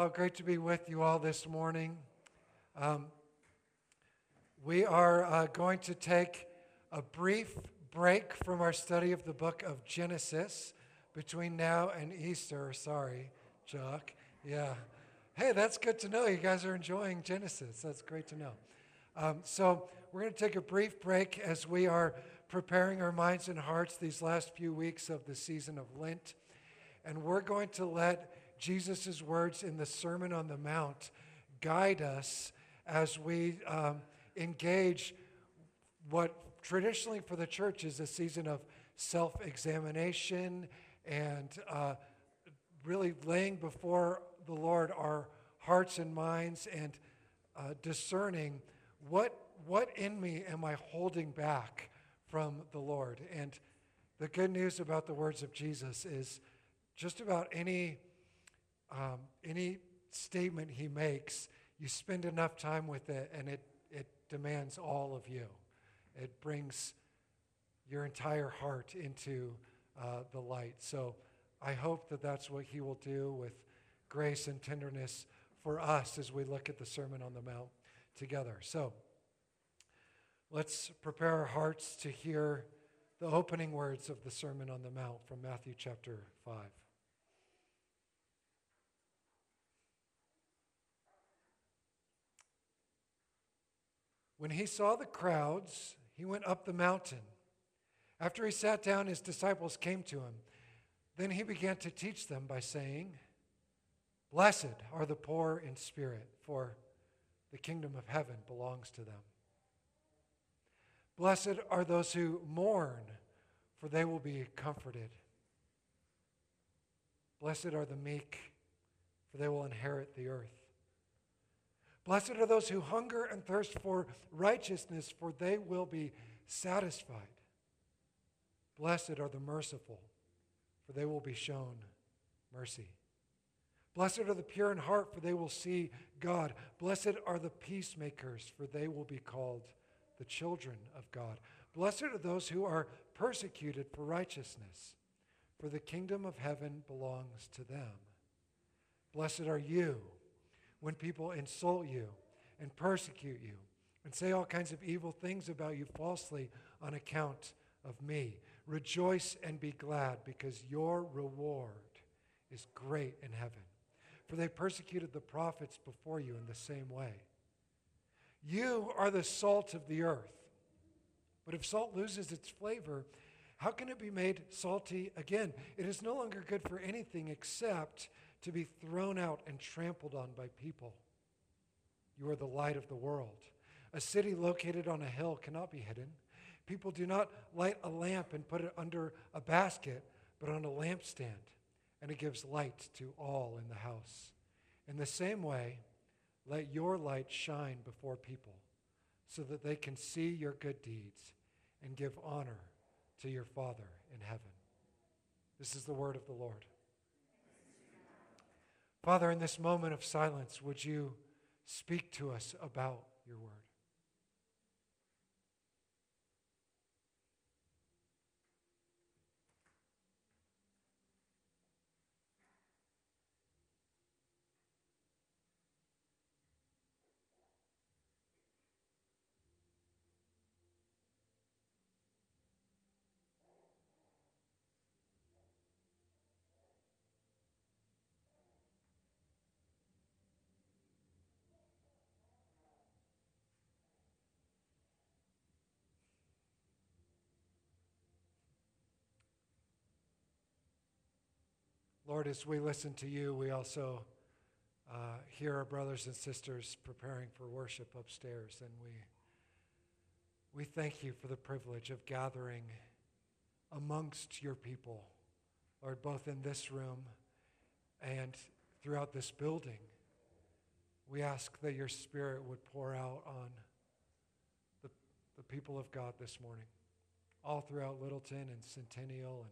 Oh, great to be with you all this morning. Um, we are uh, going to take a brief break from our study of the book of Genesis between now and Easter. Sorry, Jock. Yeah. Hey, that's good to know. You guys are enjoying Genesis. That's great to know. Um, so, we're going to take a brief break as we are preparing our minds and hearts these last few weeks of the season of Lent. And we're going to let Jesus' words in the Sermon on the Mount guide us as we um, engage what traditionally for the church is a season of self examination and uh, really laying before the Lord our hearts and minds and uh, discerning what, what in me am I holding back from the Lord. And the good news about the words of Jesus is just about any, um, any statement he makes, you spend enough time with it and it, it demands all of you. It brings your entire heart into uh, the light. So I hope that that's what he will do with grace and tenderness for us as we look at the Sermon on the Mount together. So let's prepare our hearts to hear the opening words of the Sermon on the Mount from Matthew chapter 5. When he saw the crowds, he went up the mountain. After he sat down, his disciples came to him. Then he began to teach them by saying, Blessed are the poor in spirit, for the kingdom of heaven belongs to them. Blessed are those who mourn, for they will be comforted. Blessed are the meek, for they will inherit the earth. Blessed are those who hunger and thirst for righteousness, for they will be satisfied. Blessed are the merciful, for they will be shown mercy. Blessed are the pure in heart, for they will see God. Blessed are the peacemakers, for they will be called the children of God. Blessed are those who are persecuted for righteousness, for the kingdom of heaven belongs to them. Blessed are you when people insult you and persecute you and say all kinds of evil things about you falsely on account of me. Rejoice and be glad, because your reward is great in heaven. For they persecuted the prophets before you in the same way. You are the salt of the earth. But if salt loses its flavor, how can it be made salty again? It is no longer good for anything except to be thrown out and trampled on by people. You are the light of the world. A city located on a hill cannot be hidden. People do not light a lamp and put it under a basket, but on a lampstand, and it gives light to all in the house. In the same way, let your light shine before people so that they can see your good deeds and give honor to your Father in heaven. This is the word of the Lord. Father, in this moment of silence, would you speak to us about your word? Lord, as we listen to you, we also uh, hear our brothers and sisters preparing for worship upstairs, and we, we thank you for the privilege of gathering amongst your people, Lord, both in this room and throughout this building. We ask that your Spirit would pour out on the, the people of God this morning, all throughout Littleton and Centennial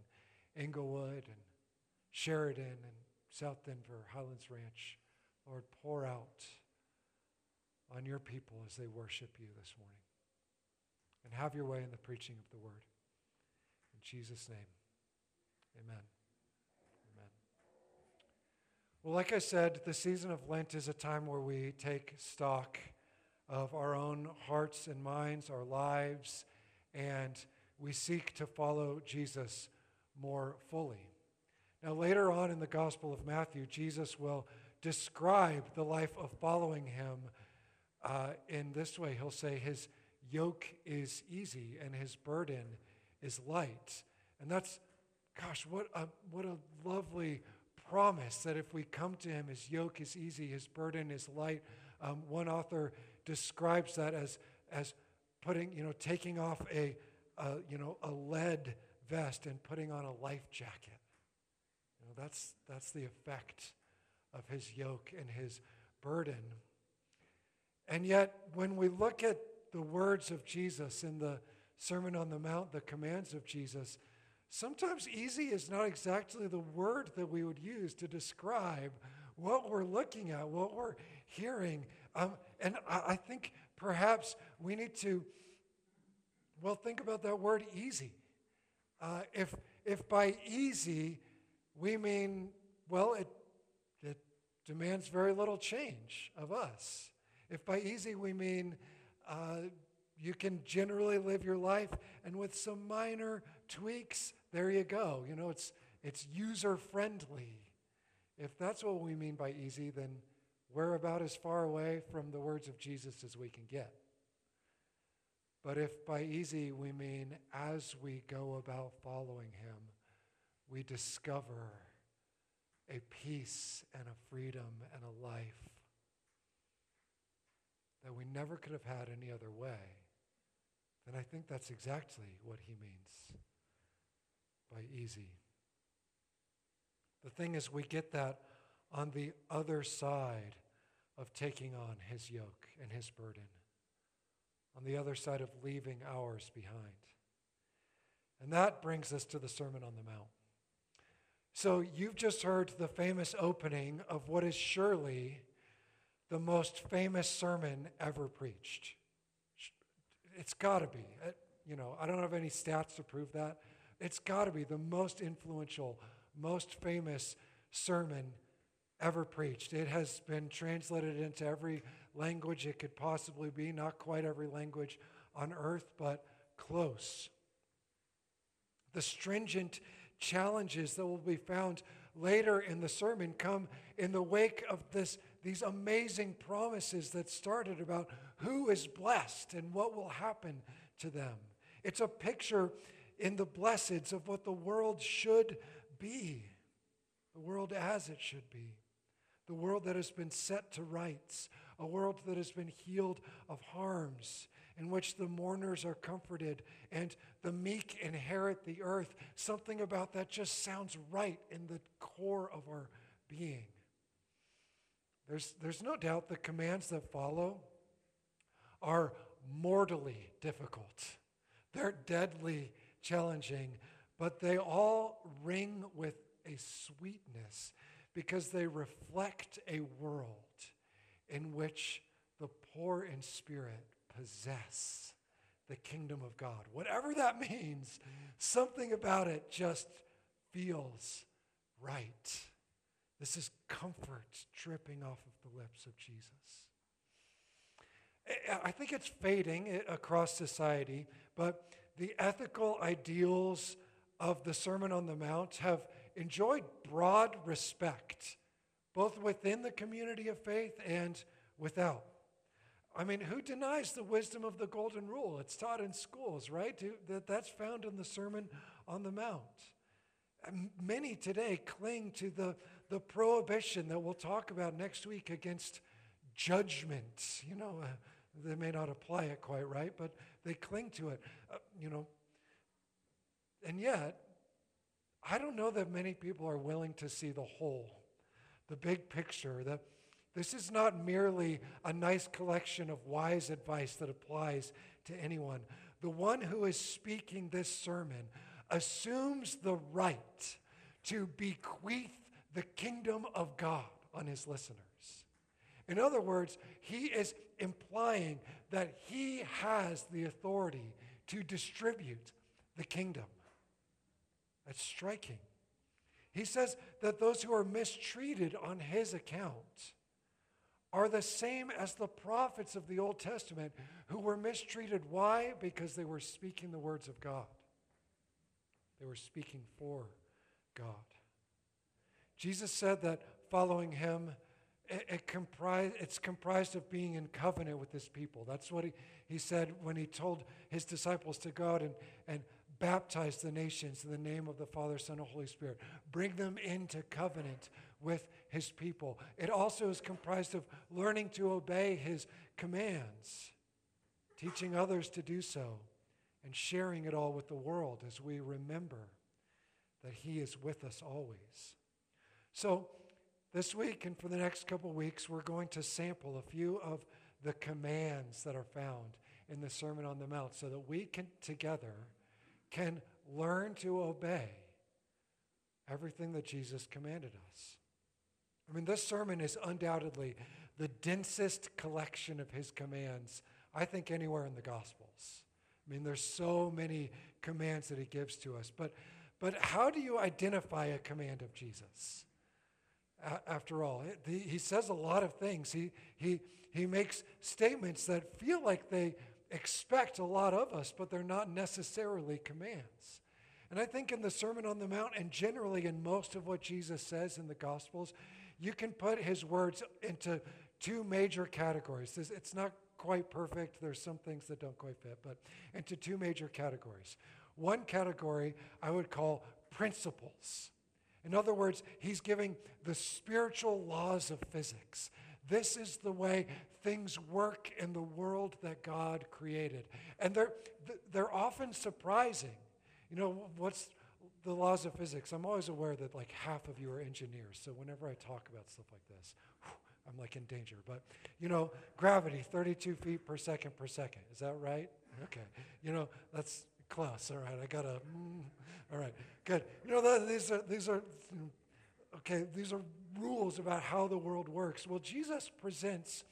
and Englewood and Sheridan and South Denver, Highlands Ranch. Lord, pour out on your people as they worship you this morning. And have your way in the preaching of the word. In Jesus' name, amen. Amen. Well, like I said, the season of Lent is a time where we take stock of our own hearts and minds, our lives, and we seek to follow Jesus more fully. Now, later on in the Gospel of Matthew, Jesus will describe the life of following him uh, in this way. He'll say, His yoke is easy and his burden is light. And that's, gosh, what a, what a lovely promise that if we come to him, his yoke is easy, his burden is light. Um, one author describes that as, as putting, you know, taking off a, a, you know, a lead vest and putting on a life jacket. That's, that's the effect of his yoke and his burden. And yet, when we look at the words of Jesus in the Sermon on the Mount, the commands of Jesus, sometimes easy is not exactly the word that we would use to describe what we're looking at, what we're hearing. Um, and I, I think perhaps we need to, well, think about that word easy. Uh, if, if by easy we mean, well, it, it demands very little change of us. If by easy we mean uh, you can generally live your life, and with some minor tweaks, there you go. You know, it's, it's user friendly. If that's what we mean by easy, then we're about as far away from the words of Jesus as we can get. But if by easy we mean as we go about following him, we discover a peace and a freedom and a life that we never could have had any other way, then I think that's exactly what he means by easy. The thing is, we get that on the other side of taking on his yoke and his burden, on the other side of leaving ours behind. And that brings us to the Sermon on the Mount. So you've just heard the famous opening of what is surely the most famous sermon ever preached. It's got to be. Uh, you know, I don't have any stats to prove that. It's got to be the most influential, most famous sermon ever preached. It has been translated into every language it could possibly be, not quite every language on earth, but close. The stringent challenges that will be found later in the sermon come in the wake of this these amazing promises that started about who is blessed and what will happen to them. It's a picture in the blesseds of what the world should be, the world as it should be, the world that has been set to rights, a world that has been healed of harms, in which the mourners are comforted and the meek inherit the earth. Something about that just sounds right in the core of our being. There's, there's no doubt the commands that follow are mortally difficult. They're deadly challenging, but they all ring with a sweetness because they reflect a world in which the poor in spirit possess the kingdom of God. Whatever that means, something about it just feels right. This is comfort dripping off of the lips of Jesus. I think it's fading eh, across society, but the ethical ideals of the Sermon on the Mount have enjoyed broad respect, both within the community of faith and without. I mean, who denies the wisdom of the Golden Rule? It's taught in schools, right? That that's found in the Sermon on the Mount. Many today cling to the the prohibition that we'll talk about next week against judgment. You know, uh, they may not apply it quite right, but they cling to it. Uh, you know, and yet, I don't know that many people are willing to see the whole, the big picture. That this is not merely a nice collection of wise advice that applies to anyone. The one who is speaking this sermon assumes the right to bequeath the kingdom of God on his listeners. In other words, he is implying that he has the authority to distribute the kingdom. That's striking. He says that those who are mistreated on his account are the same as the prophets of the Old Testament who were mistreated. Why? Because they were speaking the words of God, they were speaking for God. Jesus said that following him, it, it it's comprised of being in covenant with his people. That's what he, he said when he told his disciples to go out and, and baptize the nations in the name of the Father, Son, and Holy Spirit. Bring them into covenant with his people. It also is comprised of learning to obey his commands, teaching others to do so, and sharing it all with the world as we remember that he is with us always. So, this week and for the next couple weeks, we're going to sample a few of the commands that are found in the Sermon on the Mount so that we can together can learn to obey everything that Jesus commanded us. I mean, this sermon is undoubtedly the densest collection of his commands, I think, anywhere in the Gospels. I mean, there's so many commands that he gives to us. But, but how do you identify a command of Jesus? A- after all, he, he says a lot of things. He, he, he makes statements that feel like they expect a lot of us, but they're not necessarily commands. And I think in the Sermon on the Mount, and generally in most of what Jesus says in the Gospels, you can put his words into two major categories. It's not quite perfect, there's some things that don't quite fit, but into two major categories. One category I would call principles. In other words, he's giving the spiritual laws of physics. This is the way things work in the world that God created. And they're, they're often surprising. You know, what's the laws of physics? I'm always aware that like half of you are engineers. So whenever I talk about stuff like this, I'm like in danger. But, you know, gravity, 32 feet per second per second. Is that right? Okay. You know, that's close. All right. I got a, mm, all right. Good. You know, these are, these are, okay, these are rules about how the world works. Well, Jesus presents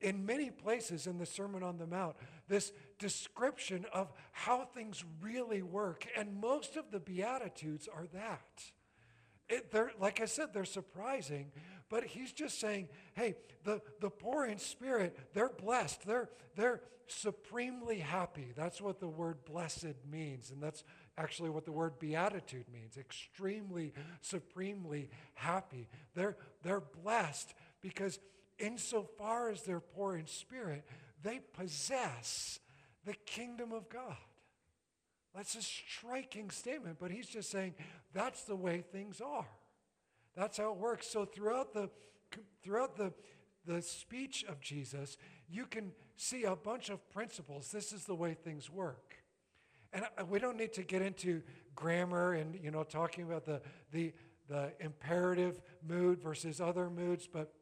in many places in the Sermon on the Mount this description of how things really work. And most of the Beatitudes are that. It, they're, like I said, they're surprising, but he's just saying, hey, the, the poor in spirit, they're blessed. They're, they're supremely happy. That's what the word blessed means. And that's actually what the word beatitude means extremely, supremely happy. They're, they're blessed because, insofar as they're poor in spirit, they possess the kingdom of God. That's a striking statement, but he's just saying that's the way things are. That's how it works. So throughout the throughout the the speech of Jesus, you can see a bunch of principles. This is the way things work. And we don't need to get into grammar and you know talking about the the the imperative mood versus other moods, but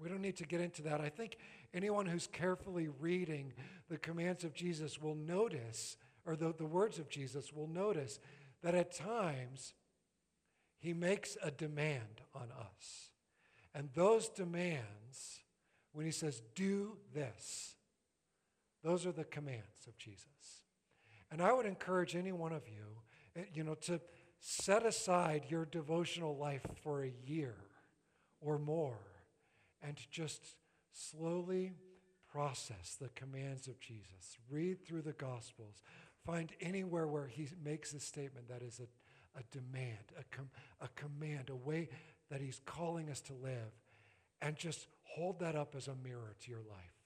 we don't need to get into that. I think anyone who's carefully reading the commands of Jesus will notice, or the, the words of Jesus will notice, that at times he makes a demand on us. And those demands, when he says, do this, those are the commands of Jesus. And I would encourage any one of you, eh, you know, to set aside your devotional life for a year or more and just slowly process the commands of Jesus. Read through the Gospels. Find anywhere where he makes a statement that is a, a demand, a, com- a command, a way that he's calling us to live, and just hold that up as a mirror to your life.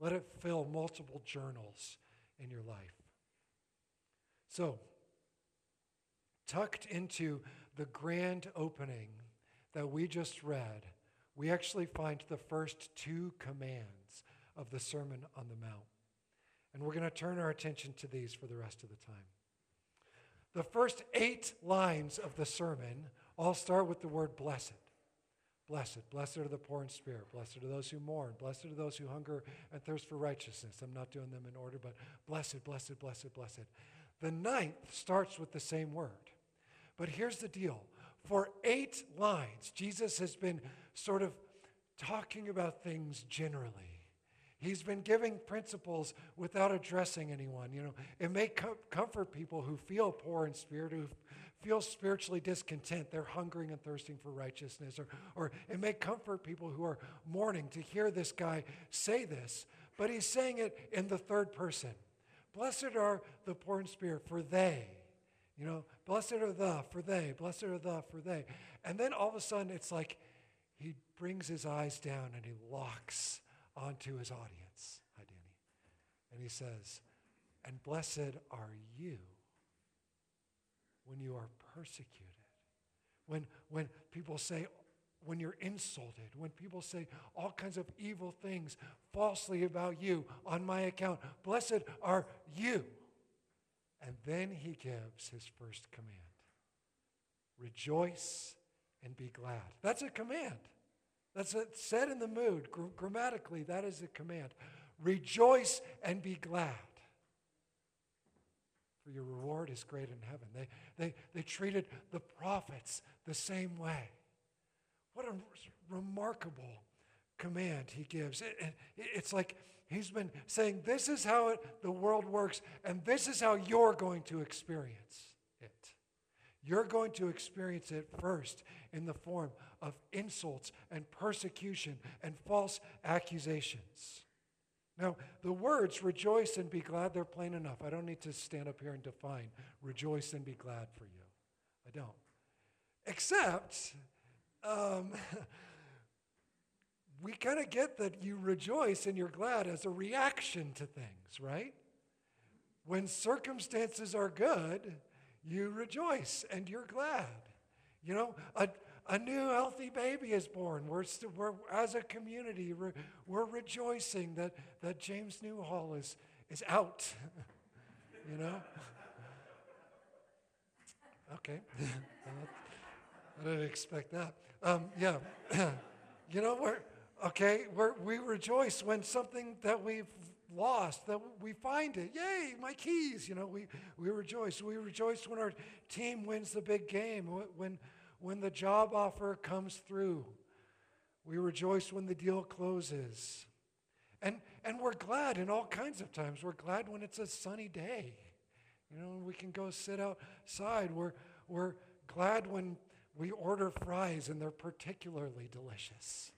Let it fill multiple journals in your life. So, tucked into the grand opening that we just read, we actually find the first two commands of the Sermon on the Mount. And we're going to turn our attention to these for the rest of the time. The first eight lines of the sermon all start with the word blessed. Blessed. Blessed are the poor in spirit. Blessed are those who mourn. Blessed are those who hunger and thirst for righteousness. I'm not doing them in order, but blessed, blessed, blessed, blessed. The ninth starts with the same word. But here's the deal for eight lines, Jesus has been sort of talking about things generally. He's been giving principles without addressing anyone. You know, it may com- comfort people who feel poor in spirit, who feel spiritually discontent. They're hungering and thirsting for righteousness. Or, or it may comfort people who are mourning to hear this guy say this, but he's saying it in the third person. Blessed are the poor in spirit, for they, you know, blessed are the, for they, blessed are the, for they. And then all of a sudden it's like he brings his eyes down and he locks onto his audience. Hi, Danny. And he says, And blessed are you when you are persecuted. When, when people say, when you're insulted, when people say all kinds of evil things falsely about you on my account, blessed are you. And then he gives his first command rejoice and be glad. That's a command. That's a, said in the mood. Gr- grammatically, that is a command. Rejoice and be glad. For your reward is great in heaven. They, they, they treated the prophets the same way. What a remarkable command he gives. It, it, it's like he's been saying, This is how it, the world works, and this is how you're going to experience it. You're going to experience it first in the form of insults and persecution and false accusations. Now, the words rejoice and be glad, they're plain enough. I don't need to stand up here and define rejoice and be glad for you. I don't. Except um, we kind of get that you rejoice and you're glad as a reaction to things, right? When circumstances are good, you rejoice and you're glad. You know, a, a new healthy baby is born. We're, st- we're as a community, we're, we're rejoicing that, that James Newhall is, is out. you know? okay. I didn't expect that. Um, yeah. you know, we're, okay, we're, we rejoice when something that we've lost, that we find it. Yay, my keys. You know, we, we rejoice. We rejoice when our team wins the big game, when, when the job offer comes through. We rejoice when the deal closes. And, and we're glad in all kinds of times. We're glad when it's a sunny day. You know, we can go sit outside. We're, we're glad when we order fries and they're particularly delicious,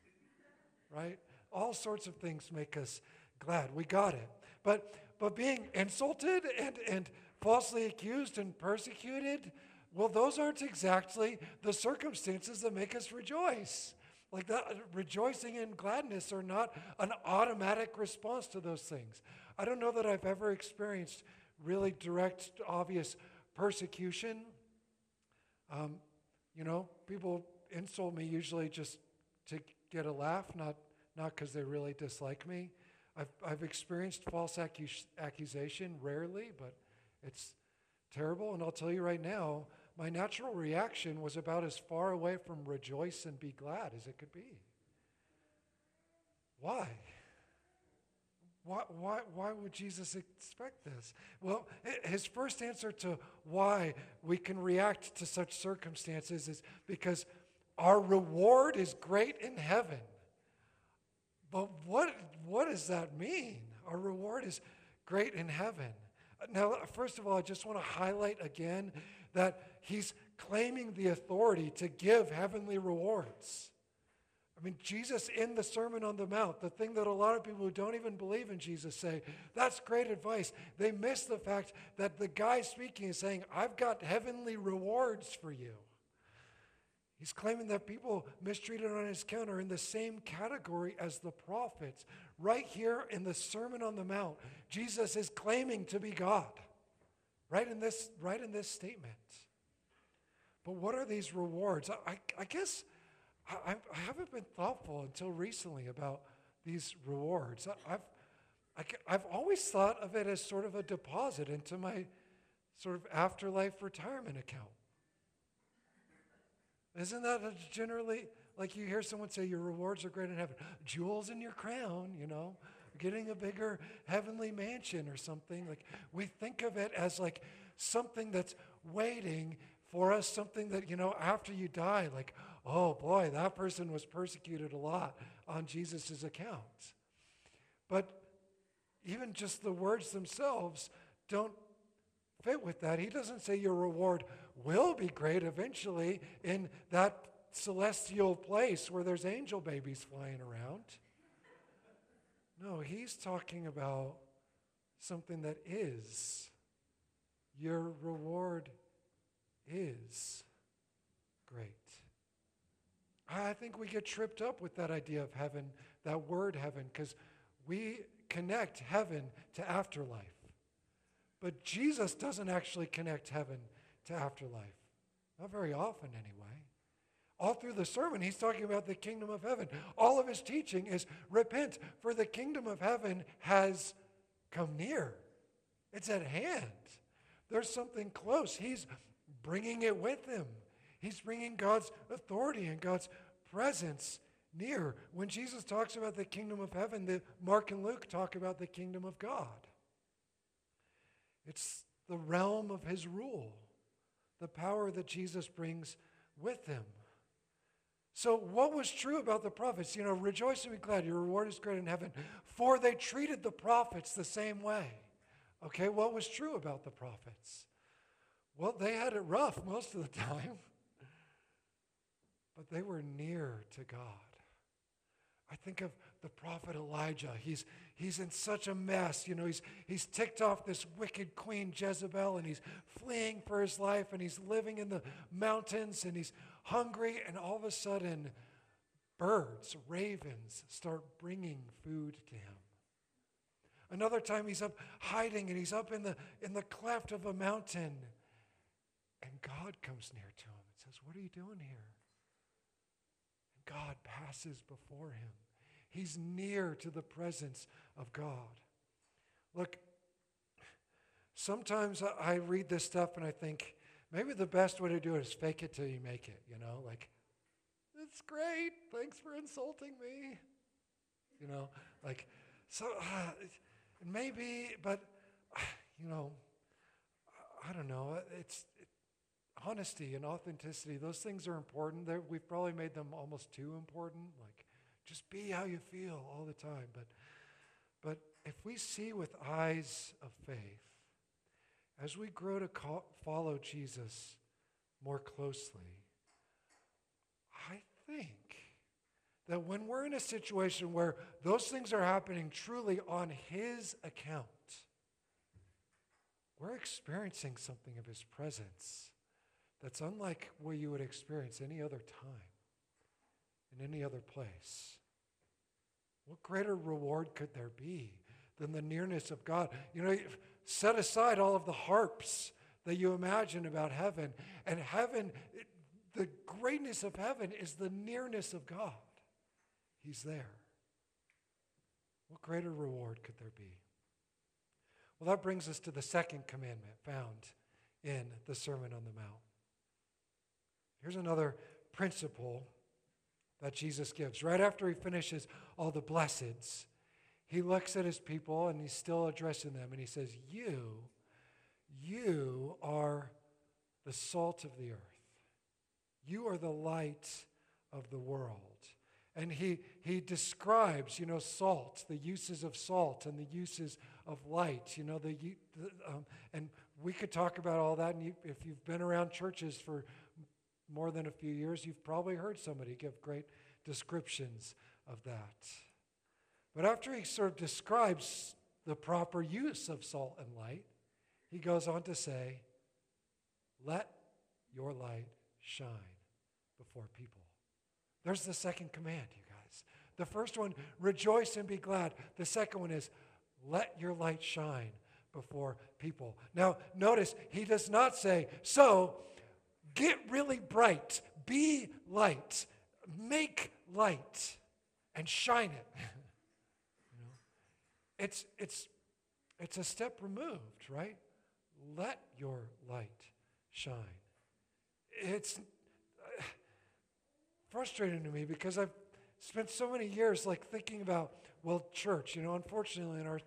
right? All sorts of things make us glad. We got it. But, but being insulted and, and falsely accused and persecuted, well, those aren't exactly the circumstances that make us rejoice. Like that, rejoicing and gladness are not an automatic response to those things. I don't know that I've ever experienced really direct, obvious persecution. Um, you know, people insult me usually just to get a laugh, not not because they really dislike me. I've, I've experienced false accus- accusation rarely, but it's terrible. And I'll tell you right now, my natural reaction was about as far away from rejoice and be glad as it could be. Why? Why, why, why would Jesus expect this? Well, his first answer to why we can react to such circumstances is because our reward is great in heaven. But what, what does that mean? Our reward is great in heaven. Now, first of all, I just want to highlight again that he's claiming the authority to give heavenly rewards. I mean, Jesus in the Sermon on the Mount, the thing that a lot of people who don't even believe in Jesus say, that's great advice. They miss the fact that the guy speaking is saying, I've got heavenly rewards for you. He's claiming that people mistreated on his account are in the same category as the prophets. Right here in the Sermon on the Mount, Jesus is claiming to be God. Right in this, right in this statement. But what are these rewards? I, I guess I, I, haven't been thoughtful until recently about these rewards. I, I've, I, have always thought of it as sort of a deposit into my sort of afterlife retirement account. Isn't that generally like you hear someone say your rewards are great in heaven? Jewels in your crown, you know, getting a bigger heavenly mansion or something. Like we think of it as like something that's waiting for us, something that, you know, after you die, like, oh boy, that person was persecuted a lot on Jesus' account. But even just the words themselves don't fit with that. He doesn't say your reward will be great eventually in that celestial place where there's angel babies flying around. No, he's talking about something that is. Your reward is great. I think we get tripped up with that idea of heaven, that word heaven, because we connect heaven to afterlife. But Jesus doesn't actually connect heaven to afterlife. Not very often, anyway. All through the sermon, he's talking about the kingdom of heaven. All of his teaching is repent, for the kingdom of heaven has come near. It's at hand. There's something close. He's bringing it with him. He's bringing God's authority and God's presence near. When Jesus talks about the kingdom of heaven, the Mark and Luke talk about the kingdom of God. It's the realm of his rule, the power that Jesus brings with him. So, what was true about the prophets? You know, rejoice and be glad, your reward is great in heaven, for they treated the prophets the same way. Okay, what was true about the prophets? Well, they had it rough most of the time, but they were near to God. I think of the prophet Elijah. He's, he's in such a mess. You know, he's, he's ticked off this wicked queen Jezebel and he's fleeing for his life and he's living in the mountains and he's hungry. And all of a sudden, birds, ravens, start bringing food to him. Another time he's up hiding and he's up in the, in the cleft of a mountain. And God comes near to him and says, What are you doing here? And God passes before him. He's near to the presence of God. Look, sometimes I read this stuff and I think maybe the best way to do it is fake it till you make it, you know? Like, it's great. Thanks for insulting me. You know, like, so uh, maybe, but, you know, I don't know. It's it, honesty and authenticity, those things are important. They're, we've probably made them almost too important. Like, just be how you feel all the time. But, but if we see with eyes of faith, as we grow to call, follow Jesus more closely, I think that when we're in a situation where those things are happening truly on His account, we're experiencing something of His presence that's unlike what you would experience any other time, in any other place. What greater reward could there be than the nearness of God? You know, set aside all of the harps that you imagine about heaven, and heaven, the greatness of heaven is the nearness of God. He's there. What greater reward could there be? Well, that brings us to the second commandment found in the Sermon on the Mount. Here's another principle that Jesus gives. Right after he finishes all the blesseds, he looks at his people and he's still addressing them and he says, You, you are the salt of the earth. You are the light of the world. And he, he describes, you know, salt, the uses of salt and the uses of light, you know, the, the um, and we could talk about all that. And you, if you've been around churches for more than a few years, you've probably heard somebody give great descriptions of that. But after he sort of describes the proper use of salt and light, he goes on to say, Let your light shine before people. There's the second command, you guys. The first one, rejoice and be glad. The second one is, let your light shine before people. Now, notice he does not say, so get really bright, be light, make light, and shine it. you know? It's, it's, it's a step removed, right? Let your light shine. It's uh, frustrating to me because I've spent so many years like thinking about, well, church, you know, unfortunately in our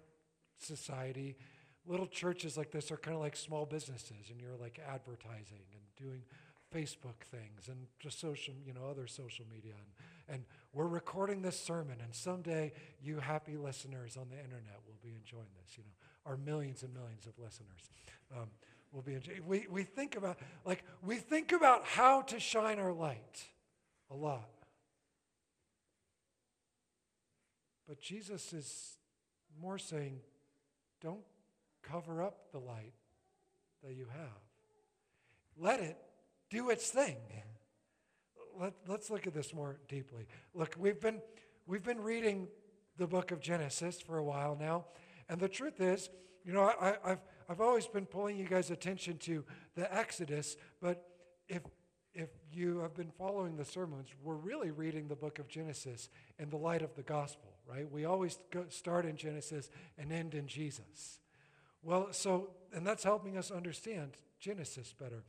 society, little churches like this are kind of like small businesses and you're like advertising and doing Facebook things and just social, you know, other social media. And, and we're recording this sermon, and someday you happy listeners on the internet will be enjoying this, you know, our millions and millions of listeners. Um, will be in we, we think about like we think about how to shine our light a lot but jesus is more saying don't cover up the light that you have let it do its thing Let, let's look at this more deeply look we've been we've been reading the book of genesis for a while now and the truth is you know, I, have I've always been pulling you guys' attention to the Exodus, but if, if you have been following the sermons, we're really reading the book of Genesis in the light of the gospel, right? We always go, start in Genesis and end in Jesus. Well, so, and that's helping us understand Genesis better.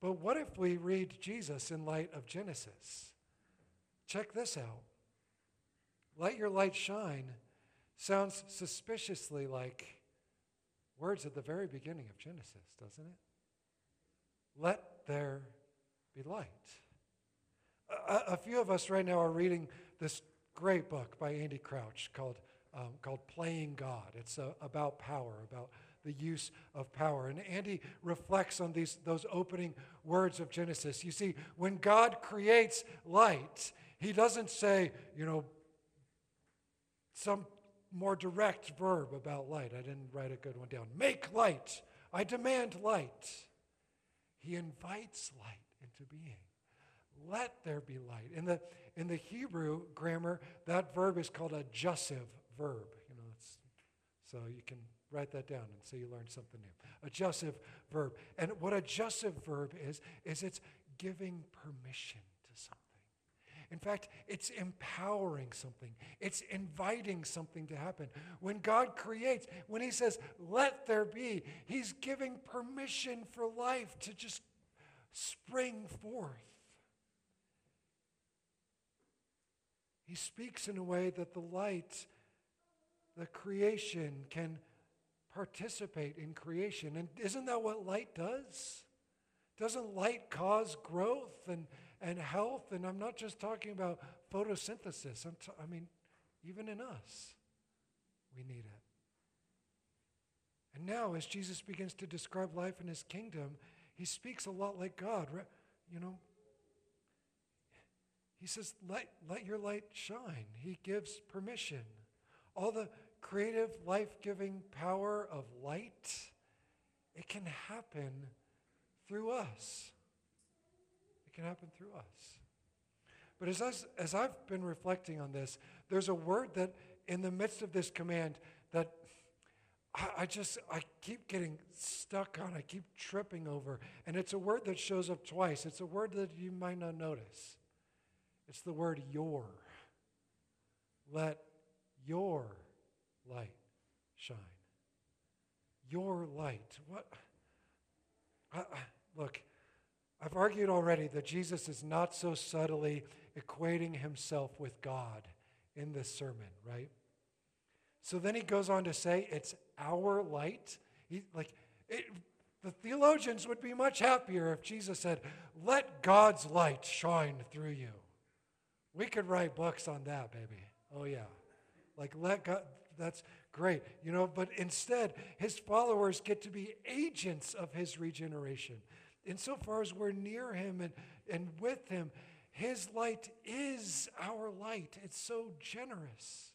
But what if we read Jesus in light of Genesis? Check this out. Let your light shine sounds suspiciously like words at the very beginning of Genesis, doesn't it? Let there be light. A, a, few of us right now are reading this great book by Andy Crouch called, um, called Playing God. It's uh, about power, about the use of power. And Andy reflects on these, those opening words of Genesis. You see, when God creates light, he doesn't say, you know, some more direct verb about light. I didn't write a good one down. Make light. I demand light. He invites light into being. Let there be light. In the, in the Hebrew grammar, that verb is called a jussive verb. You know, so you can write that down and so you learn something new. A jussive verb. And what a jussive verb is, is it's giving permission to something. in fact, it's empowering something, it's inviting something to happen. When God creates, when He says, let there be, He's giving permission for life to just spring forth. He speaks in a way that the light, the creation, can participate in creation. And isn't that what light does? Doesn't light cause growth and and health. And I'm not just talking about photosynthesis, I'm t- I mean, even in us, we need it. And now, as Jesus begins to describe life in his kingdom, he speaks a lot like God. You know, he says, let, let your light shine. He gives permission. All the creative, life giving power of light, it can happen through us. It can happen through us. But as, I, as I've been reflecting on this, there's a word that in the midst of this command that I, I just, I keep getting stuck on, I keep tripping over. And it's a word that shows up twice. It's a word that you might not notice. It's the word your. Let your light shine. Your light. What? I, I, look, I've argued already that Jesus is not so subtly equating himself with God in this sermon, right? So then he goes on to say, it's our light. He, like, it, the theologians would be much happier if Jesus said, let God's light shine through you. We could write books on that, baby. Oh, yeah. Like, let God, that's great. You know, but instead, his followers get to be agents of his regeneration insofar as we're near him and, and with him, his light is our light. It's so generous.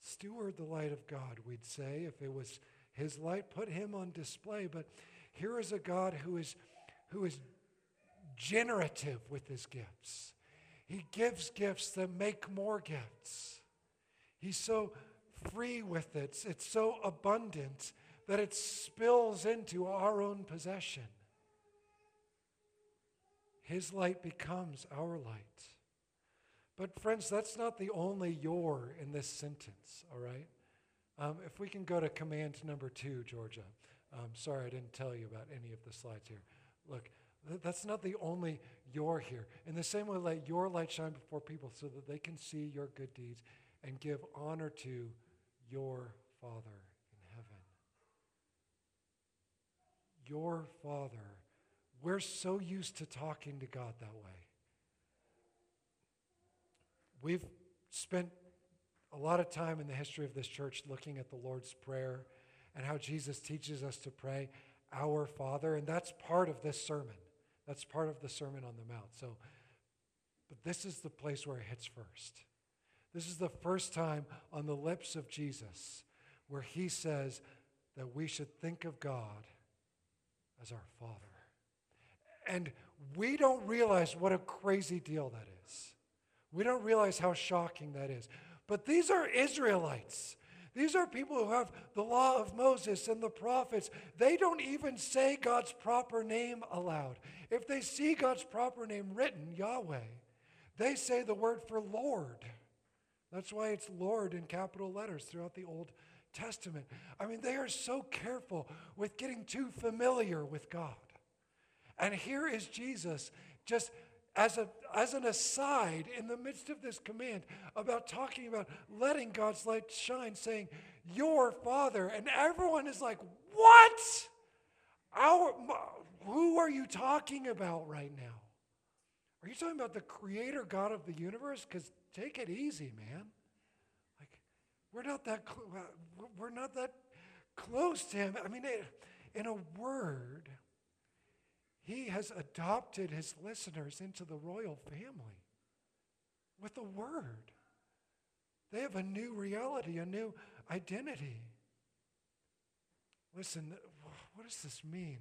Steward the light of God, we'd say, if it was his light, put him on display. But here is a God who is, who is generative with his gifts. He gives gifts that make more gifts. He's so free with it, it's so abundant that it spills into our own possession. His light becomes our light. But, friends, that's not the only your in this sentence, all right? Um, if we can go to command number two, Georgia. Um, sorry, I didn't tell you about any of the slides here. Look, th- that's not the only your here. In the same way, let your light shine before people so that they can see your good deeds and give honor to your Father in heaven. your Father. We're so used to talking to God that way. We've spent a lot of time in the history of this church looking at the Lord's Prayer and how Jesus teaches us to pray. our Father, and that's part of this sermon. That's part of the Sermon on the Mount. So, but this is the place where it hits first. This is the first time on the lips of Jesus where he says that we should think of God as our Father. And we don't realize what a crazy deal that is. We don't realize how shocking that is. But these are Israelites. These are people who have the law of Moses and the prophets. They don't even say God's proper name aloud. If they see God's proper name written, Yahweh, they say the word for Lord. That's why it's Lord in capital letters throughout the Old Testament. I mean, they are so careful with getting too familiar with God. And here is Jesus just as, a, as an aside in the midst of this command about talking about letting God's light shine, saying, Your Father. And everyone is like, What? Our, who are you talking about right now? Are you talking about the creator God of the universe? Because take it easy, man. Like, we're not that, cl- we're not that close to him. I mean, in a word, he has adopted his listeners into the royal family with a word. They have a new reality, a new identity. Listen, what does this mean?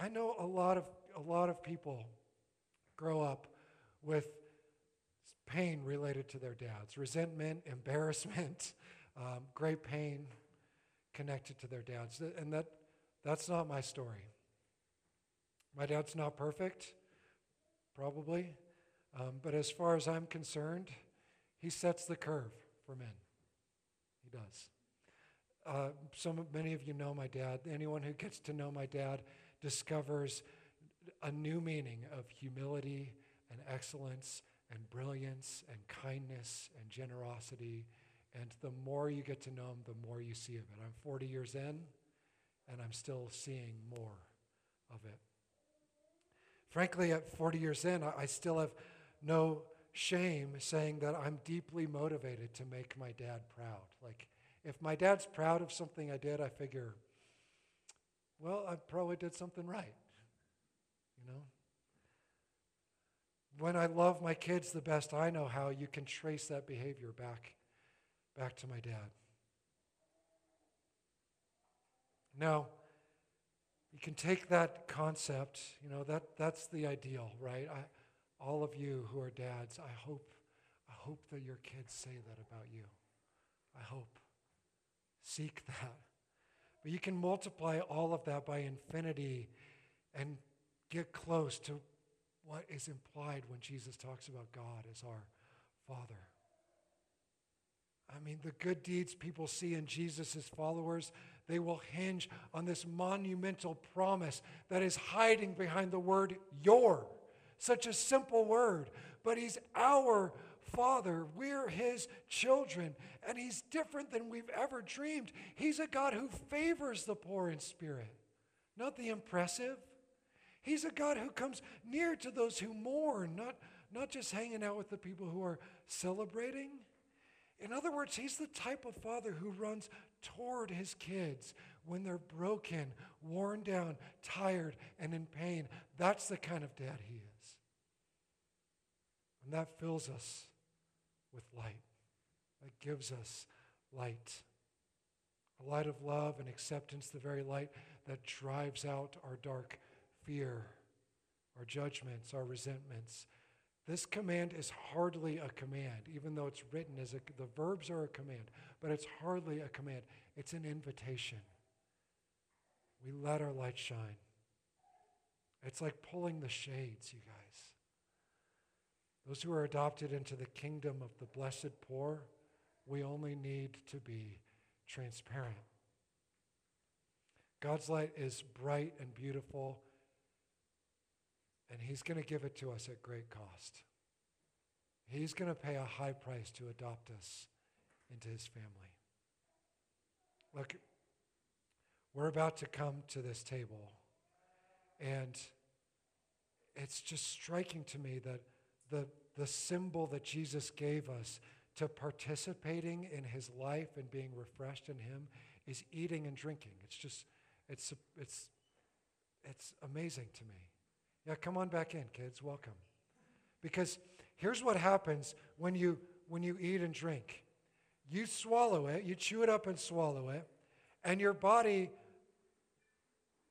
I know a lot of a lot of people grow up with pain related to their dads, resentment, embarrassment, um, great pain connected to their dads, and that that's not my story. My dad's not perfect, probably. Um, but as far as I'm concerned, he sets the curve for men. He does. Uh, some, many of you know my dad. Anyone who gets to know my dad discovers a new meaning of humility and excellence and brilliance and kindness and generosity. And the more you get to know him, the more you see of it. I'm 40 years in, and I'm still seeing more of it. Frankly, at 40 years in, I still have no shame saying that I'm deeply motivated to make my dad proud. Like, if my dad's proud of something I did, I figure, well, I probably did something right. You know? When I love my kids the best I know how, you can trace that behavior back, back to my dad. Now, you can take that concept, you know, that, that's the ideal, right? I, all of you who are dads, I hope, I hope that your kids say that about you. I hope. Seek that. But you can multiply all of that by infinity and get close to what is implied when Jesus talks about God as our Father. I mean, the good deeds people see in Jesus' followers, they will hinge on this monumental promise that is hiding behind the word your. Such a simple word, but He's our Father. We're His children, and He's different than we've ever dreamed. He's a God who favors the poor in spirit, not the impressive. He's a God who comes near to those who mourn, not, not just hanging out with the people who are celebrating. In other words, he's the type of father who runs toward his kids when they're broken, worn down, tired, and in pain. That's the kind of dad he is. And that fills us with light, that gives us light. A light of love and acceptance, the very light that drives out our dark fear, our judgments, our resentments. This command is hardly a command, even though it's written as a, the verbs are a command, but it's hardly a command. It's an invitation. We let our light shine. It's like pulling the shades, you guys. Those who are adopted into the kingdom of the blessed poor, we only need to be transparent. God's light is bright and beautiful and He's going to give it to us at great cost. He's going to pay a high price to adopt us into His family. Look, we're about to come to this table, and it's just striking to me that the, the symbol that Jesus gave us to participating in his life and being refreshed in him is eating and drinking. It's just, it's, it's it's amazing to me. Yeah, come on back in, kids. Welcome. Because here's what happens when you when you eat and drink. You swallow it, you chew it up and swallow it, and your body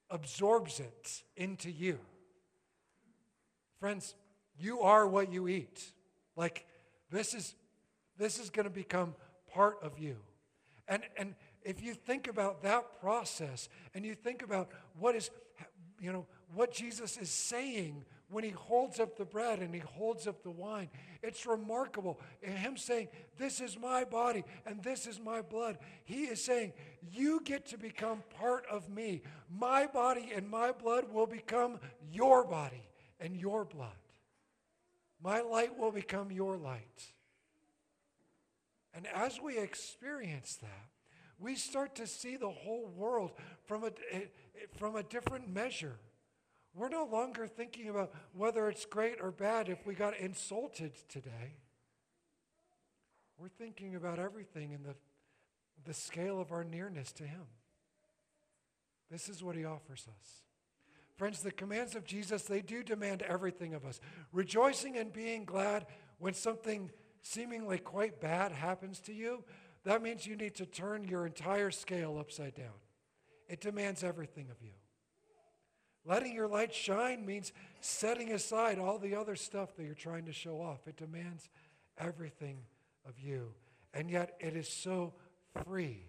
absorbs it into you. Friends, you are what you eat. Like this is this is going to become part of you. And and if you think about that process and you think about what is you know what Jesus is saying when he holds up the bread and he holds up the wine. It's remarkable. Him saying, This is my body and this is my blood. He is saying, You get to become part of me. My body and my blood will become your body and your blood. My light will become your light. And as we experience that, we start to see the whole world from a, eh, from a different measure. We're no longer thinking about whether it's great or bad if we got insulted today. We're thinking about everything in the, the scale of our nearness to Him. This is what He offers us. Friends, the commands of Jesus, they do demand everything of us. Rejoicing and being glad when something seemingly quite bad happens to you, that means you need to turn your entire scale upside down. It demands everything of you. Letting your light shine means setting aside all the other stuff that you're trying to show off. It demands everything of you. And yet it is so free.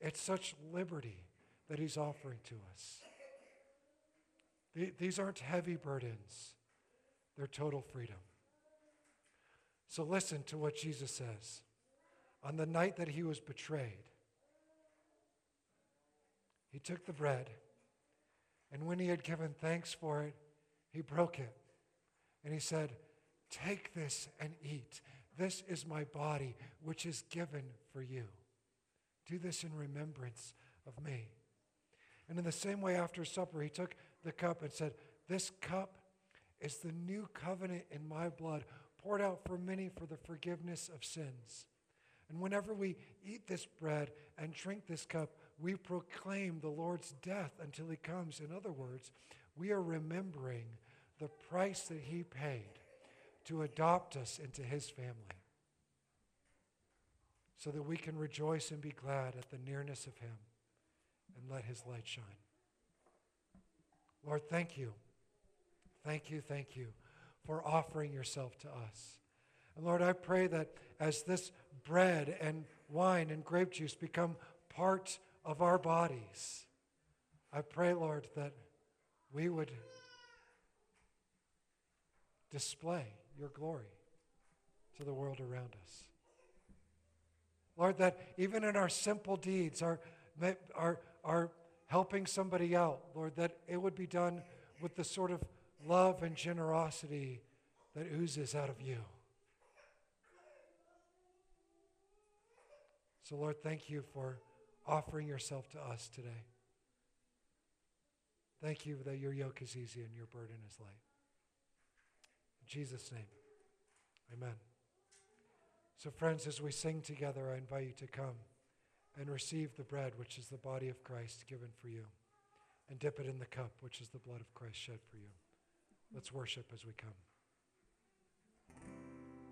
It's such liberty that he's offering to us. These aren't heavy burdens, they're total freedom. So listen to what Jesus says. On the night that he was betrayed, he took the bread. And when he had given thanks for it, he broke it. And he said, Take this and eat. This is my body, which is given for you. Do this in remembrance of me. And in the same way, after supper, he took the cup and said, This cup is the new covenant in my blood, poured out for many for the forgiveness of sins. And whenever we eat this bread and drink this cup, we proclaim the Lord's death until he comes. In other words, we are remembering the price that he paid to adopt us into his family so that we can rejoice and be glad at the nearness of him and let his light shine. Lord, thank you. Thank you, thank you for offering yourself to us. And Lord, I pray that as this bread and wine and grape juice become part of our bodies. I pray, Lord, that we would display your glory to the world around us. Lord, that even in our simple deeds, our, our, our helping somebody out, Lord, that it would be done with the sort of love and generosity that oozes out of you. So, Lord, thank you for offering yourself to us today. Thank you that your yoke is easy and your burden is light. In Jesus' name, amen. So, friends, as we sing together, I invite you to come and receive the bread, which is the body of Christ given for you, and dip it in the cup, which is the blood of Christ shed for you. Let's worship as we come.